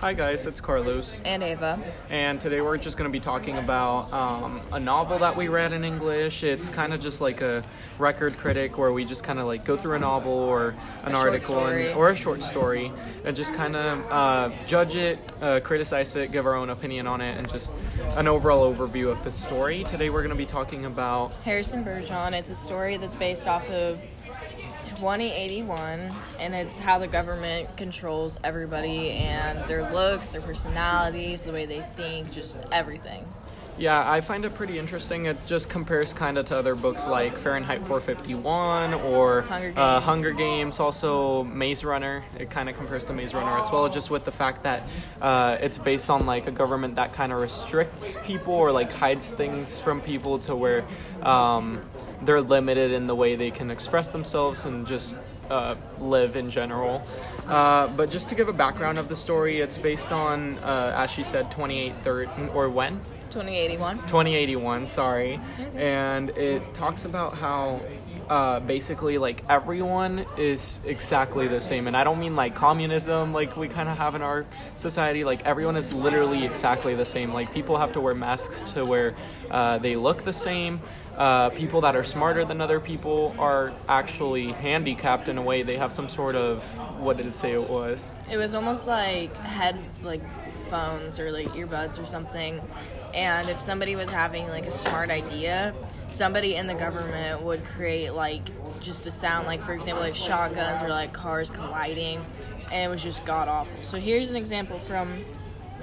Hi guys, it's Carlos, and Ava. and today we're just going to be talking about um, a novel that we read in English. It's kind of just like a record critic where we just kind of like go through a novel or an A article and, or a short story and just kind of uh, judge it, uh, criticize it, give our own opinion on it, and just an overall overview of the story. Today we're going to be talking about Harrison Bergeron. It's a story that's based off of 2081, and it's how the government controls everybody and their looks, their personalities, the way they think, just everything. Yeah, I find it pretty interesting. It just compares kind of to other books like Fahrenheit 451 or Hunger Uh, Games. Hunger Games, also Maze Runner. It kind of compares to Maze Runner as well, just with the fact that uh, it's based on like a government that kind of restricts people or like hides things from people to where um, they're limited in the way they can express themselves and just uh, live in general. Uh, but just to give a background of the story, it's based on, uh, as she said, 2830 or when? 2081. 2081 sorry and it talks about how uh, basically like everyone is exactly the same and i don't mean like communism like we kind of have in our society like everyone is literally exactly the same like people have to wear masks to where uh, they look the same uh, people that are smarter than other people are actually handicapped in a way they have some sort of what did it say it was It was almost like head like phones or like earbuds or something. And if somebody was having like a smart idea, somebody in the government would create like just a sound like for example like shotguns or like cars colliding and it was just god awful. So here's an example from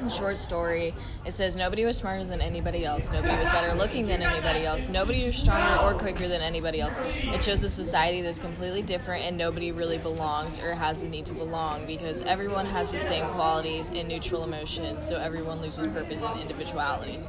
short story. It says nobody was smarter than anybody else. Nobody was better looking than anybody else. Nobody was stronger or quicker than anybody else. It shows a society that's completely different and nobody really belongs or has the need to belong because everyone has the same qualities and neutral emotions, so everyone loses purpose and individuality.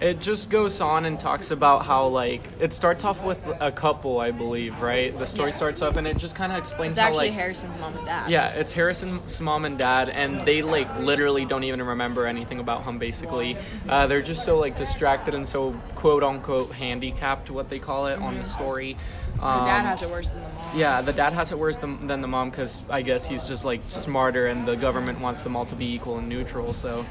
It just goes on and talks about how like it starts off with a couple, I believe, right? The story Yes. starts off and it just kind of explains It's how actually like Harrison's mom and dad. yeah, it's Harrison's mom and dad, and they like literally don't even remember anything about him. Basically, uh, they're just so like distracted and so quote unquote handicapped, what they call it on the story. The dad Um, has it worse than the mom. yeah, the dad has it worse than, than the mom because I guess he's just like smarter and the government wants them all to be equal and neutral. So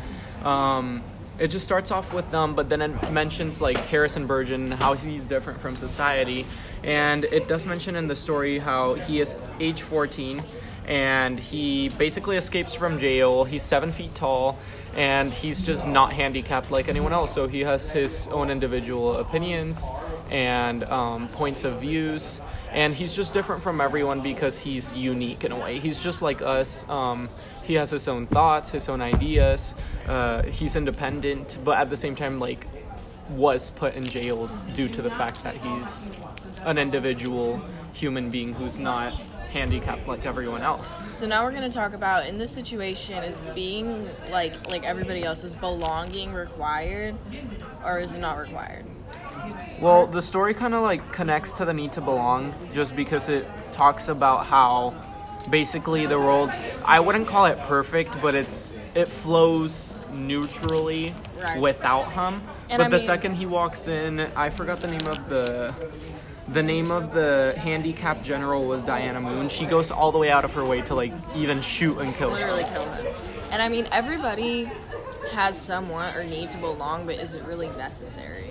um, it just starts off with them, but then it mentions like Harrison Burgess, how he's different from society. And it does mention in the story how he is age 14 and he basically escapes from jail. He's seven feet tall and he's just not handicapped like anyone else. So he has his own individual opinions and um, points of views, and he's just different from everyone because he's unique in a way. He's just like us. Um, he has his own thoughts, his own ideas. Uh, he's independent, but at the same time, like was put in jail due to the fact that he's an individual human being who's not handicapped like everyone else. So now we're going to talk about in this situation is being like like everybody else is belonging required or is it not required? Well, the story kind of like connects to the need to belong just because it talks about how basically the world's I wouldn't call it perfect, but it's it flows neutrally Right. without him. And but I the mean- second he walks in, I forgot the name of the the name of the Handicapper General was Diana Moon. She goes all the way out of her way to like even shoot and kill him. literally kill him. And I mean, everybody has some want or need to belong, but is it really necessary?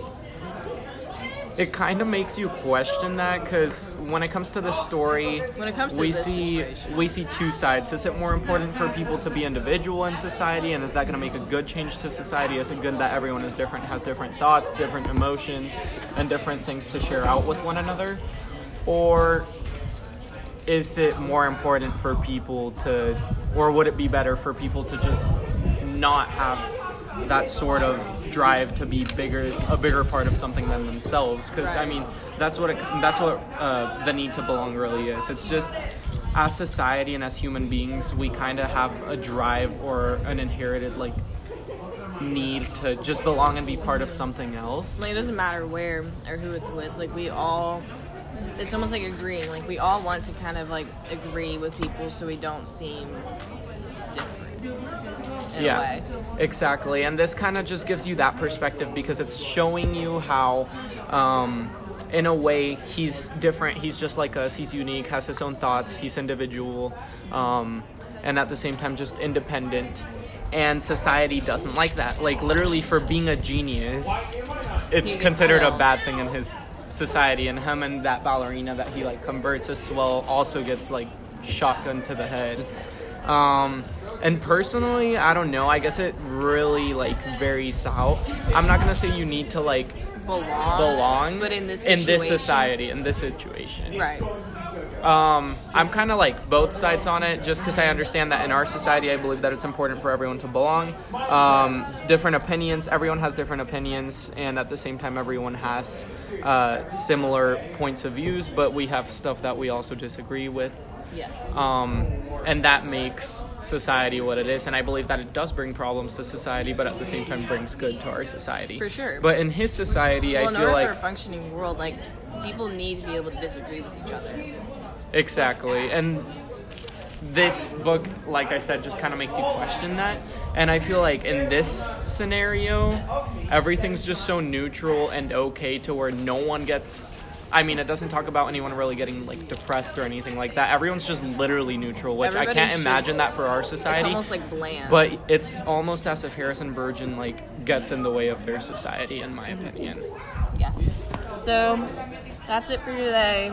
It kind of makes you question that because when it comes to the story, When it comes to we this see situation. we see two sides. Is it more important for people to be individual in society, and is that going to make a good change to society? Is it good that everyone is different, has different thoughts, different emotions, and different things to share out with one another, or is it more important for people to, or would it be better for people to just not have that sort of drive to be bigger, a bigger part of something than themselves? Because I mean, that's what it, that's what uh, the need to belong really is. It's just as society and as human beings, we kind of have a drive or an inherited like need to just belong and be part of something else. Like, it doesn't matter where or who it's with. Like, we all, it's almost like agreeing. Like, we all want to kind of like agree with people so we don't seem way. exactly. And this kind of just gives you that perspective because it's showing you how, um, in a way, he's different. He's just like us. He's unique, has his own thoughts. He's individual, um, and at the same time, just independent. and society doesn't like that. Like literally, for being a genius, it's considered a bad thing in his society. And him and that ballerina that he like converts as well also gets like shotgun to the head. Um, and personally, I don't know. I guess it really like varies out. I'm not gonna say you need to like belong. belong But in this in this society in this situation Right. um, i'm kind of like both sides on it just because i understand that in our society i believe that it's important for everyone to belong um, different opinions everyone has different opinions and at the same time everyone has uh, similar points of views but we have stuff that we also disagree with Yes. um, and that makes society what it is and i believe that it does bring problems to society but at the same time brings good to our society For sure. but in his society well, i feel like for a functioning world, like people need to be able to disagree with each other. Exactly. And this book, like I said, just kind of makes you question that. And I feel like in this scenario, everything's just so neutral and okay to where no one gets. I mean, it doesn't talk about anyone really getting like depressed or anything like that. Everyone's just literally neutral, which I can't imagine just- that for our society. It's almost like bland. but it's almost as if Harrison Bergeron like gets in the way of their society, in my opinion. yeah. So that's it for today.